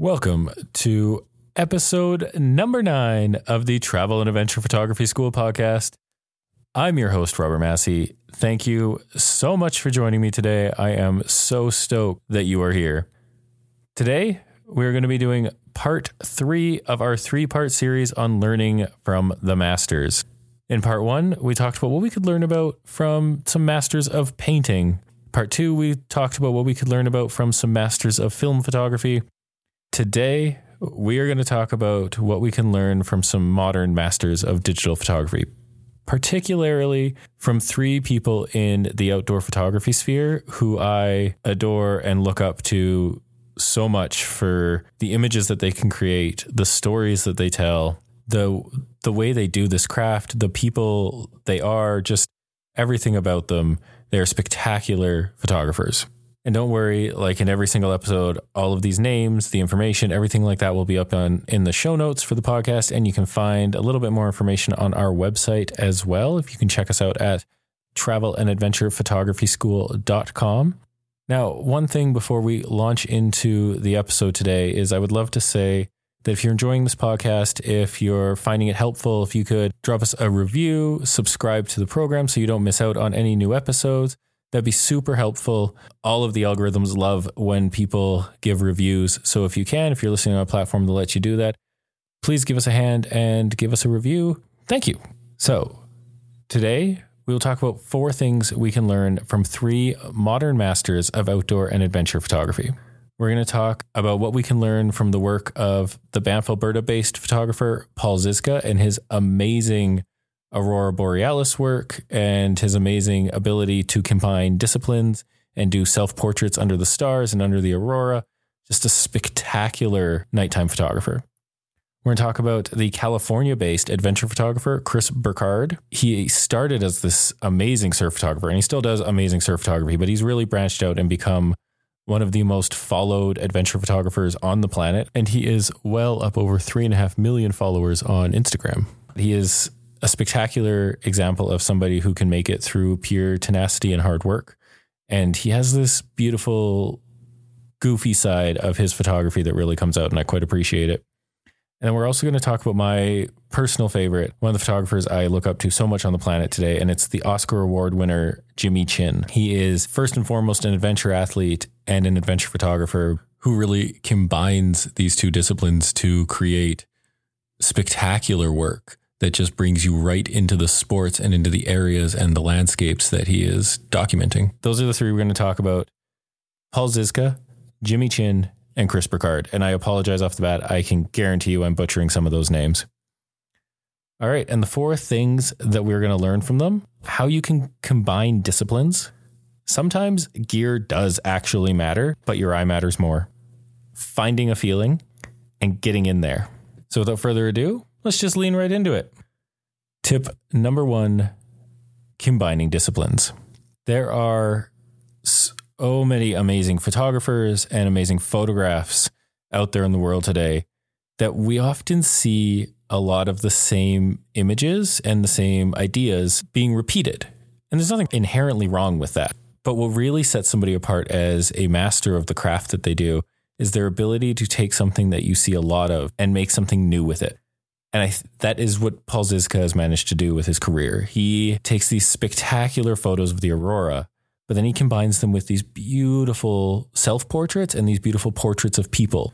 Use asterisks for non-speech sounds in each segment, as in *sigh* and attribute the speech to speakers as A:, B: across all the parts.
A: Welcome to episode number nine of the Travel and Adventure Photography School podcast. I'm your host, Robert Massey. Thank you so much for joining me today. I am so stoked that you are here. Today, we're going to be doing part three of our three part series on learning from the masters. In part one, we talked about what we could learn about from some masters of painting. Part two, we talked about what we could learn about from some masters of film photography. Today, we are going to talk about what we can learn from some modern masters of digital photography, particularly from three people in the outdoor photography sphere who I adore and look up to so much for the images that they can create, the stories that they tell, the the way they do this craft, the people they are, just everything about them. They're spectacular photographers. And don't worry, like in every single episode, all of these names, the information, everything like that will be up on in the show notes for the podcast. And you can find a little bit more information on our website as well. If you can check us out at travelandadventurephotography.school.com. Now, one thing before we launch into the episode today is I would love to say that if you're enjoying this podcast, if you're finding it helpful, if you could drop us a review, subscribe to the program so you don't miss out on any new episodes. That'd be super helpful. All of the algorithms love when people give reviews. So if you can, if you're listening on a platform that lets you do that, please give us a hand and give us a review. Thank you. So today we will talk about four things we can learn from three modern masters of outdoor and adventure photography. We're going to talk about what we can learn from the work of the Banff, Alberta based photographer Paul Zizka and his amazing Aurora Borealis work and his amazing ability to combine disciplines and do self portraits under the stars and under the aurora. Just a spectacular nighttime photographer. We're going to talk about the California based adventure photographer, Chris Burkard. He started as this amazing surf photographer and he still does amazing surf photography, but he's really branched out and become one of the most followed adventure photographers on the planet. And he is well up over three and a half million followers on Instagram. He is a spectacular example of somebody who can make it through pure tenacity and hard work. And he has this beautiful, goofy side of his photography that really comes out, and I quite appreciate it. And we're also going to talk about my personal favorite, one of the photographers I look up to so much on the planet today, and it's the Oscar Award winner, Jimmy Chin. He is first and foremost an adventure athlete and an adventure photographer who really combines these two disciplines to create spectacular work that just brings you right into the sports and into the areas and the landscapes that he is documenting. Those are the three we're going to talk about Paul Zizka, Jimmy Chin, and Chris Burkard. And I apologize off the bat. I can guarantee you I'm butchering some of those names. All right. And the four things that we're going to learn from them how you can combine disciplines. Sometimes gear does actually matter, but your eye matters more. Finding a feeling and getting in there. So without further ado, let's just lean right into it. Tip number one combining disciplines. There are so many amazing photographers and amazing photographs out there in the world today that we often see a lot of the same images and the same ideas being repeated. And there's nothing inherently wrong with that. But what really sets somebody apart as a master of the craft that they do is their ability to take something that you see a lot of and make something new with it. And I, that is what Paul Zizka has managed to do with his career. He takes these spectacular photos of the aurora, but then he combines them with these beautiful self portraits and these beautiful portraits of people.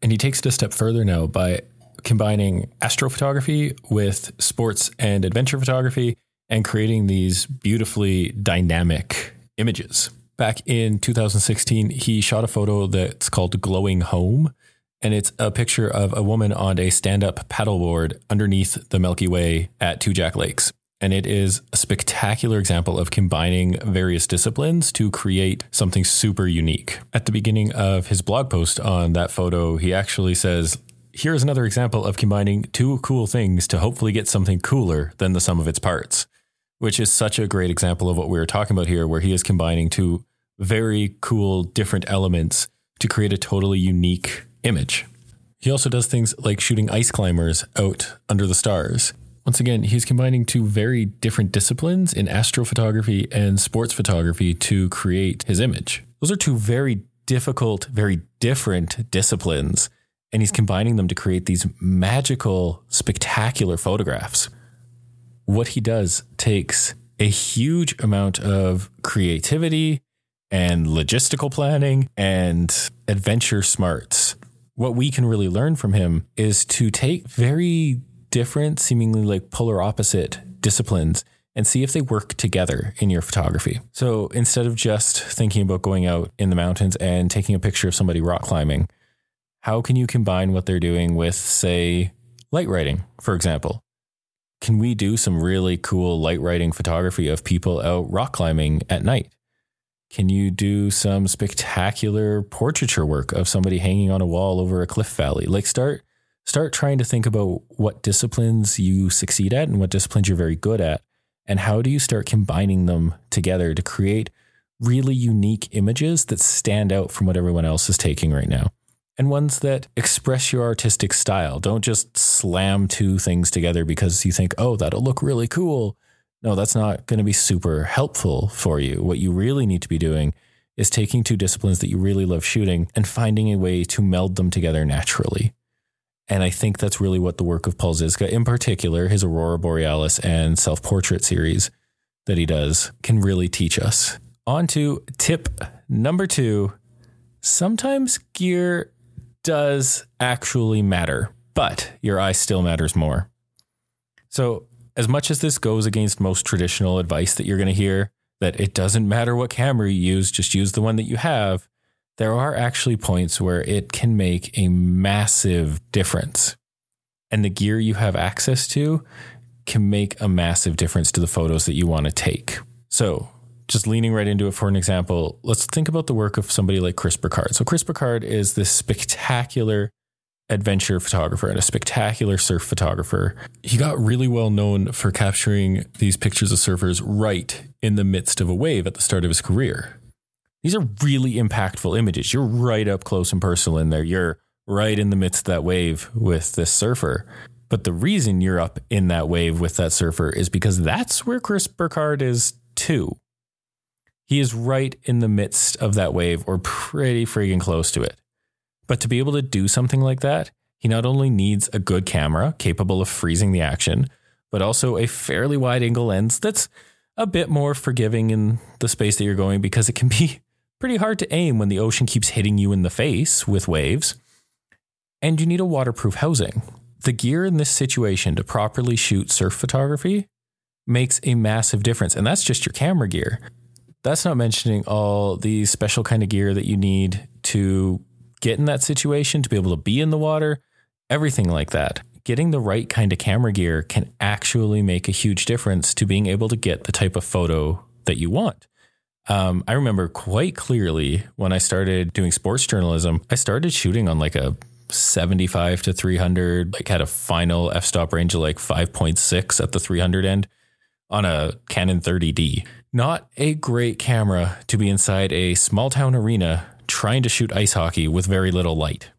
A: And he takes it a step further now by combining astrophotography with sports and adventure photography and creating these beautifully dynamic images. Back in 2016, he shot a photo that's called Glowing Home and it's a picture of a woman on a stand up paddleboard underneath the Milky Way at Two Jack Lakes. And it is a spectacular example of combining various disciplines to create something super unique. At the beginning of his blog post on that photo, he actually says, Here's another example of combining two cool things to hopefully get something cooler than the sum of its parts, which is such a great example of what we were talking about here, where he is combining two very cool different elements to create a totally unique image. He also does things like shooting ice climbers out under the stars. Once again, he's combining two very different disciplines in astrophotography and sports photography to create his image. Those are two very difficult, very different disciplines. and he's combining them to create these magical, spectacular photographs. What he does takes a huge amount of creativity and logistical planning and adventure smarts. What we can really learn from him is to take very different, seemingly like polar opposite disciplines and see if they work together in your photography. So instead of just thinking about going out in the mountains and taking a picture of somebody rock climbing, how can you combine what they're doing with, say, light writing, for example? Can we do some really cool light writing photography of people out rock climbing at night? Can you do some spectacular portraiture work of somebody hanging on a wall over a cliff valley? Like start start trying to think about what disciplines you succeed at and what disciplines you're very good at and how do you start combining them together to create really unique images that stand out from what everyone else is taking right now and ones that express your artistic style. Don't just slam two things together because you think, oh, that'll look really cool. No, that's not going to be super helpful for you. What you really need to be doing is taking two disciplines that you really love shooting and finding a way to meld them together naturally. And I think that's really what the work of Paul Zizka, in particular, his Aurora Borealis and self portrait series that he does, can really teach us. On to tip number two. Sometimes gear does actually matter, but your eye still matters more. So, as much as this goes against most traditional advice that you're going to hear, that it doesn't matter what camera you use, just use the one that you have, there are actually points where it can make a massive difference. And the gear you have access to can make a massive difference to the photos that you want to take. So, just leaning right into it for an example, let's think about the work of somebody like Chris Burkard. So, Chris Burkard is this spectacular adventure photographer and a spectacular surf photographer. He got really well known for capturing these pictures of surfers right in the midst of a wave at the start of his career. These are really impactful images. You're right up close and personal in there. You're right in the midst of that wave with this surfer. But the reason you're up in that wave with that surfer is because that's where Chris Burkard is too. He is right in the midst of that wave or pretty friggin' close to it. But to be able to do something like that, he not only needs a good camera capable of freezing the action, but also a fairly wide angle lens that's a bit more forgiving in the space that you're going because it can be *laughs* pretty hard to aim when the ocean keeps hitting you in the face with waves. And you need a waterproof housing. The gear in this situation to properly shoot surf photography makes a massive difference. And that's just your camera gear. That's not mentioning all the special kind of gear that you need to get in that situation, to be able to be in the water, everything like that. Getting the right kind of camera gear can actually make a huge difference to being able to get the type of photo that you want. Um, I remember quite clearly when I started doing sports journalism, I started shooting on like a 75 to 300, like had a final f stop range of like 5.6 at the 300 end on a Canon 30D. Not a great camera to be inside a small town arena trying to shoot ice hockey with very little light.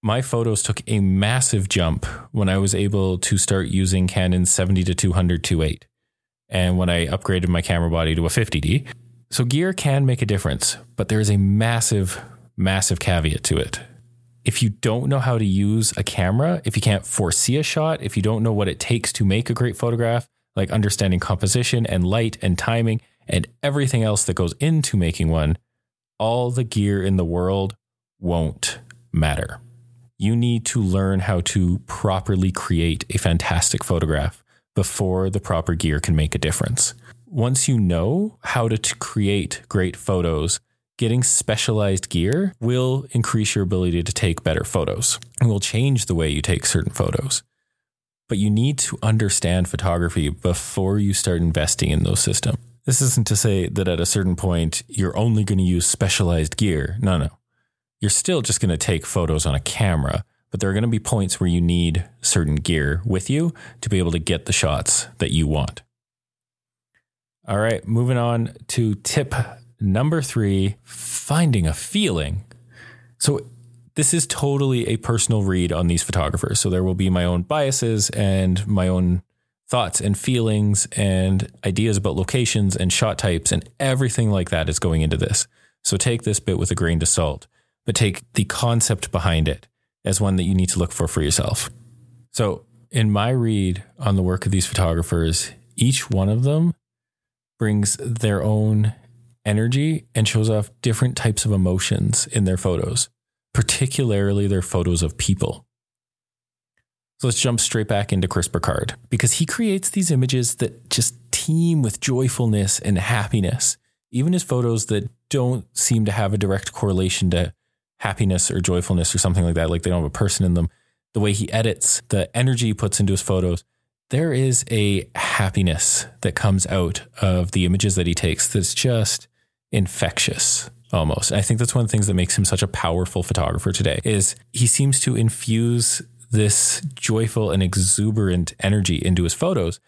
A: My photos took a massive jump when I was able to start using Canon 70 to 200 2.8 and when I upgraded my camera body to a 50D. So gear can make a difference, but there is a massive, massive caveat to it. If you don't know how to use a camera, if you can't foresee a shot, if you don't know what it takes to make a great photograph, like understanding composition and light and timing, and everything else that goes into making one, all the gear in the world won't matter. You need to learn how to properly create a fantastic photograph before the proper gear can make a difference. Once you know how to create great photos, getting specialized gear will increase your ability to take better photos and will change the way you take certain photos. But you need to understand photography before you start investing in those systems. This isn't to say that at a certain point you're only going to use specialized gear. No, no. You're still just going to take photos on a camera, but there are going to be points where you need certain gear with you to be able to get the shots that you want. All right, moving on to tip number three finding a feeling. So, this is totally a personal read on these photographers. So, there will be my own biases and my own thoughts and feelings and ideas about locations and shot types and everything like that is going into this. So take this bit with a grain of salt, but take the concept behind it as one that you need to look for for yourself. So, in my read on the work of these photographers, each one of them brings their own energy and shows off different types of emotions in their photos, particularly their photos of people. So let's jump straight back into Chris Burkard because he creates these images that just teem with joyfulness and happiness. Even his photos that don't seem to have a direct correlation to happiness or joyfulness or something like that, like they don't have a person in them, the way he edits, the energy he puts into his photos, there is a happiness that comes out of the images that he takes that's just infectious almost. I think that's one of the things that makes him such a powerful photographer today is he seems to infuse this joyful and exuberant energy into his photos.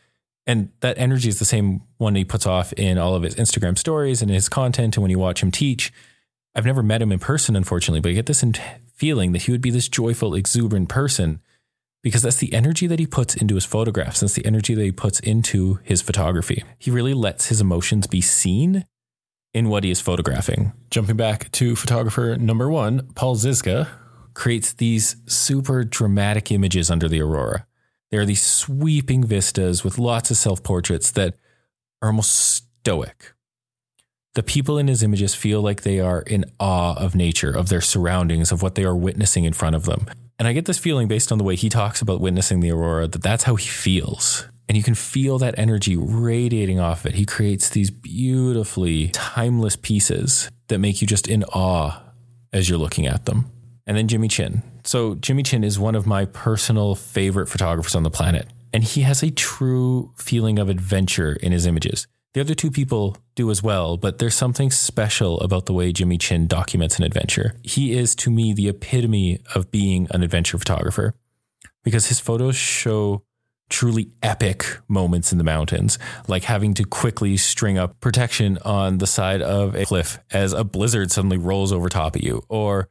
A: And that energy is the same one he puts off in all of his Instagram stories and his content. And when you watch him teach, I've never met him in person, unfortunately, but I get this feeling that he would be this joyful, exuberant person because that's the energy that he puts into his photographs. That's the energy that he puts into his photography. He really lets his emotions be seen in what he is photographing. Jumping back to photographer number one, Paul Zizka creates these super dramatic images under the aurora. There are these sweeping vistas with lots of self portraits that are almost stoic. The people in his images feel like they are in awe of nature, of their surroundings, of what they are witnessing in front of them. And I get this feeling based on the way he talks about witnessing the aurora that that's how he feels. And you can feel that energy radiating off it. He creates these beautifully timeless pieces that make you just in awe as you're looking at them. And then Jimmy Chin. So, Jimmy Chin is one of my personal favorite photographers on the planet. And he has a true feeling of adventure in his images. The other two people do as well, but there's something special about the way Jimmy Chin documents an adventure. He is, to me, the epitome of being an adventure photographer because his photos show truly epic moments in the mountains, like having to quickly string up protection on the side of a cliff as a blizzard suddenly rolls over top of you, or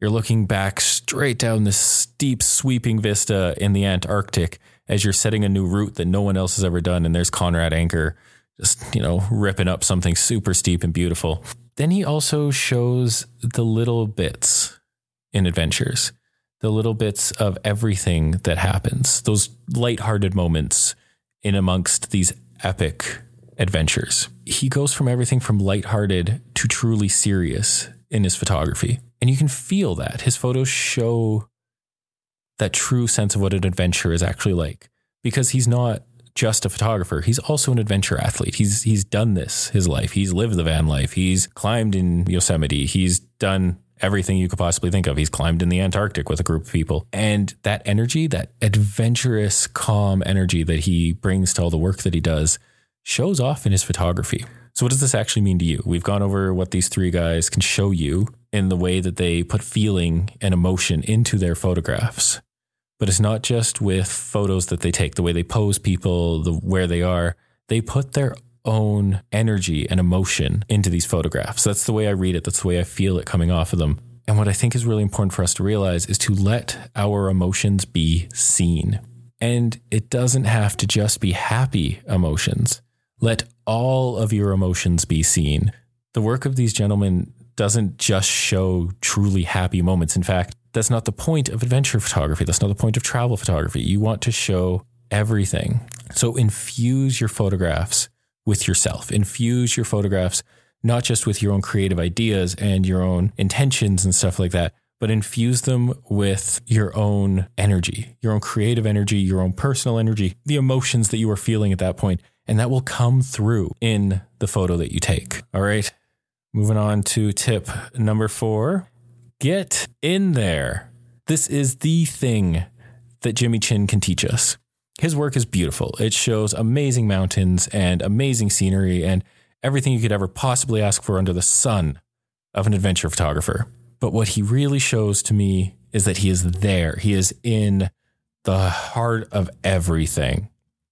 A: you're looking back straight down this steep, sweeping vista in the Antarctic as you're setting a new route that no one else has ever done, and there's Conrad Anker just, you know, ripping up something super steep and beautiful. Then he also shows the little bits in adventures the little bits of everything that happens, those light-hearted moments in amongst these epic adventures. He goes from everything from light-hearted to truly serious in his photography. And you can feel that. His photos show that true sense of what an adventure is actually like because he's not just a photographer. He's also an adventure athlete. He's he's done this his life. He's lived the van life. He's climbed in Yosemite. He's done everything you could possibly think of. He's climbed in the Antarctic with a group of people. And that energy, that adventurous, calm energy that he brings to all the work that he does, shows off in his photography. So, what does this actually mean to you? We've gone over what these three guys can show you in the way that they put feeling and emotion into their photographs. But it's not just with photos that they take, the way they pose people, the where they are. They put their own energy and emotion into these photographs. That's the way I read it. That's the way I feel it coming off of them. And what I think is really important for us to realize is to let our emotions be seen. And it doesn't have to just be happy emotions. Let all of your emotions be seen. The work of these gentlemen doesn't just show truly happy moments. In fact, that's not the point of adventure photography. That's not the point of travel photography. You want to show everything. So infuse your photographs with yourself. Infuse your photographs not just with your own creative ideas and your own intentions and stuff like that, but infuse them with your own energy, your own creative energy, your own personal energy, the emotions that you are feeling at that point, and that will come through in the photo that you take. All right. Moving on to tip number 4. Get in there. This is the thing that Jimmy Chin can teach us his work is beautiful. It shows amazing mountains and amazing scenery and everything you could ever possibly ask for under the sun of an adventure photographer. But what he really shows to me is that he is there. He is in the heart of everything.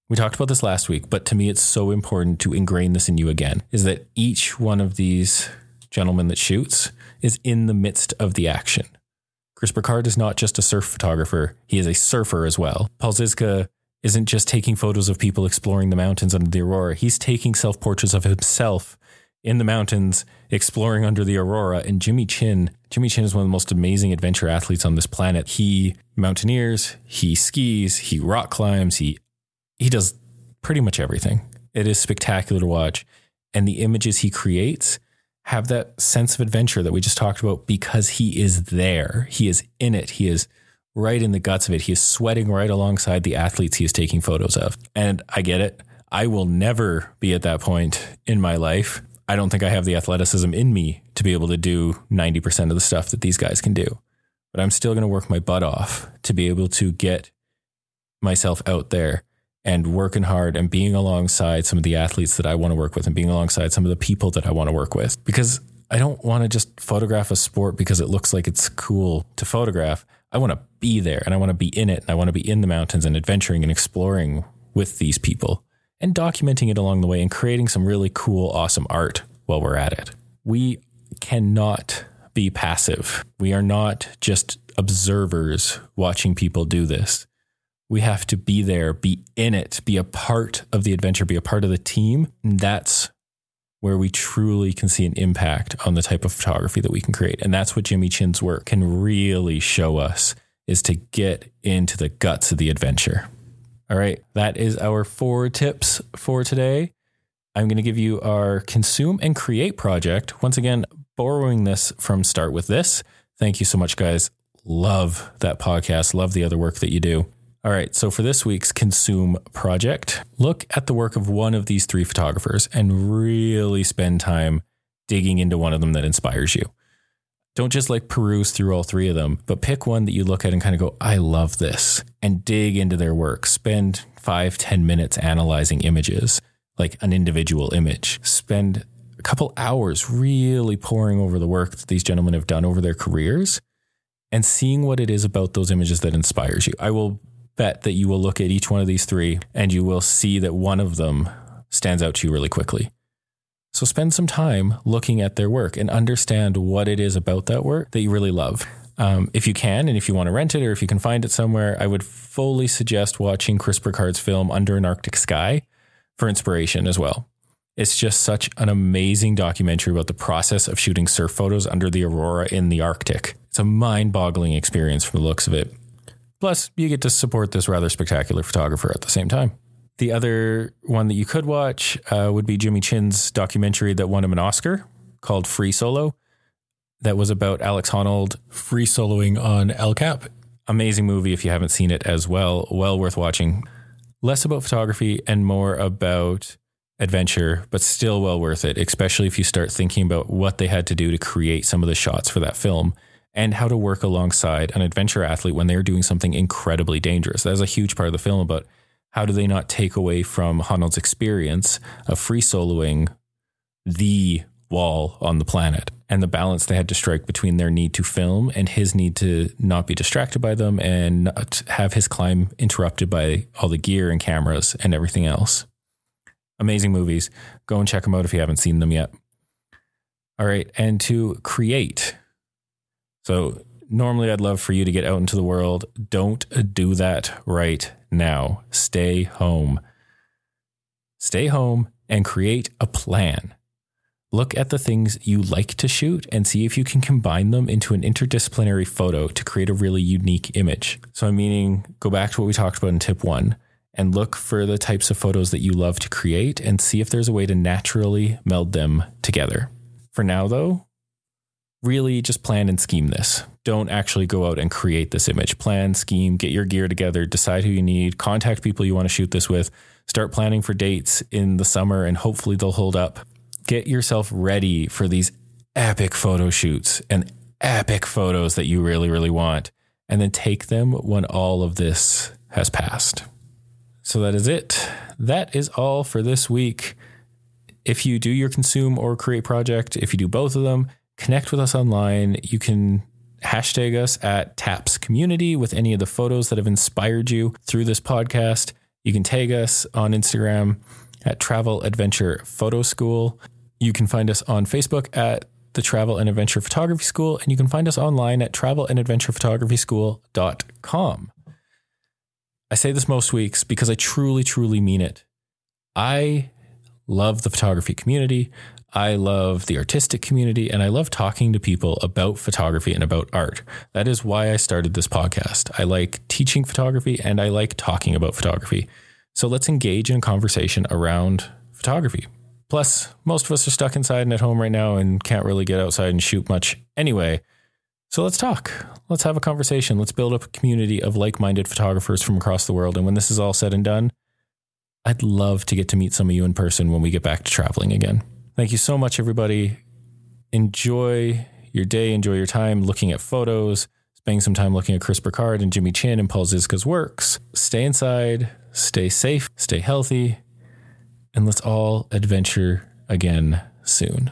A: We talked about this last week, but to me, it's so important to ingrain this in you again is that each one of these gentlemen that shoots is in the midst of the action. Chris Burkard is not just a surf photographer, he is a surfer as well. Paul Zizka isn't just taking photos of people exploring the mountains under the aurora. He's taking self portraits of himself in the mountains exploring under the aurora. And Jimmy Chin Jimmy Chin is one of the most amazing adventure athletes on this planet. He mountaineers, he skis, he rock climbs, he he does pretty much everything. It is spectacular to watch. And the images he creates have that sense of adventure that we just talked about because he is there. He is in it. He is right in the guts of it. He is sweating right alongside the athletes he is taking photos of. And I get it. I will never be at that point in my life. I don't think I have the athleticism in me to be able to do 90% of the stuff that these guys can do. But I'm still going to work my butt off to be able to get myself out there and working hard and being alongside some of the athletes that I want to work with and being alongside some of the people that I want to work with. Because I don't want to just photograph a sport because it looks like it's cool to photograph. I want to be there and I want to be in it and I want to be in the mountains and adventuring and exploring with these people and documenting it along the way and creating some really cool, awesome art while we're at it. We cannot be passive. We are not just observers watching people do this. We have to be there, be in it, be a part of the adventure, be a part of the team. And that's where we truly can see an impact on the type of photography that we can create. And that's what Jimmy Chin's work can really show us is to get into the guts of the adventure. All right, that is our four tips for today. I'm going to give you our consume and create project. Once again, borrowing this from Start With This. Thank you so much, guys. Love that podcast. Love the other work that you do. All right, so for this week's consume project, look at the work of one of these three photographers and really spend time digging into one of them that inspires you. Don't just like peruse through all three of them, but pick one that you look at and kind of go, I love this, and dig into their work. Spend five, ten minutes analyzing images, like an individual image. Spend a couple hours really poring over the work that these gentlemen have done over their careers and seeing what it is about those images that inspires you. I will bet that you will look at each one of these three and you will see that one of them stands out to you really quickly. So spend some time looking at their work and understand what it is about that work that you really love. Um, if you can, and if you want to rent it or if you can find it somewhere, I would fully suggest watching Chris Burkard's film Under an Arctic Sky for inspiration as well. It's just such an amazing documentary about the process of shooting surf photos under the aurora in the Arctic. It's a mind boggling experience from the looks of it. Plus, you get to support this rather spectacular photographer at the same time. The other one that you could watch uh, would be Jimmy Chin's documentary that won him an Oscar called Free Solo. That was about Alex Honnold free soloing on El Cap. Amazing movie if you haven't seen it as well. Well worth watching. Less about photography and more about adventure, but still well worth it, especially if you start thinking about what they had to do to create some of the shots for that film and how to work alongside an adventure athlete when they're doing something incredibly dangerous. That was a huge part of the film about how do they not take away from Honnold's experience of free soloing the wall on the planet and the balance they had to strike between their need to film and his need to not be distracted by them and not have his climb interrupted by all the gear and cameras and everything else. Amazing movies. Go and check them out if you haven't seen them yet. All right. And to create. So, normally I'd love for you to get out into the world. Don't do that right now. Stay home. Stay home and create a plan. Look at the things you like to shoot and see if you can combine them into an interdisciplinary photo to create a really unique image. So, I'm meaning go back to what we talked about in tip one and look for the types of photos that you love to create and see if there's a way to naturally meld them together. For now, though, really just plan and scheme this. Don't actually go out and create this image. Plan, scheme, get your gear together, decide who you need, contact people you want to shoot this with, start planning for dates in the summer, and hopefully they'll hold up. Get yourself ready for these epic photo shoots and epic photos that you really, really want, and then take them when all of this has passed. So that is it. That is all for this week. If you do your consume or create project, if you do both of them, connect with us online. You can hashtag us at TAPS Community with any of the photos that have inspired you through this podcast. You can tag us on Instagram at Travel Adventure Photo School. You can find us on Facebook at the Travel and Adventure Photography School, and you can find us online at travelandadventurephotography.school.com. I say this most weeks because I truly, truly mean it. I love the photography community. I love the artistic community and I love talking to people about photography and about art. That is why I started this podcast. I like teaching photography and I like talking about photography. So let's engage in conversation around photography. Plus, most of us are stuck inside and at home right now and can't really get outside and shoot much anyway. So let's talk. Let's have a conversation. Let's build up a community of like minded photographers from across the world. And when this is all said and done, I'd love to get to meet some of you in person when we get back to traveling again. Thank you so much, everybody. Enjoy your day, enjoy your time looking at photos, spending some time looking at Chris Burkard and Jimmy Chin and Paul Zizka's works. Stay inside, stay safe, stay healthy, and let's all adventure again soon.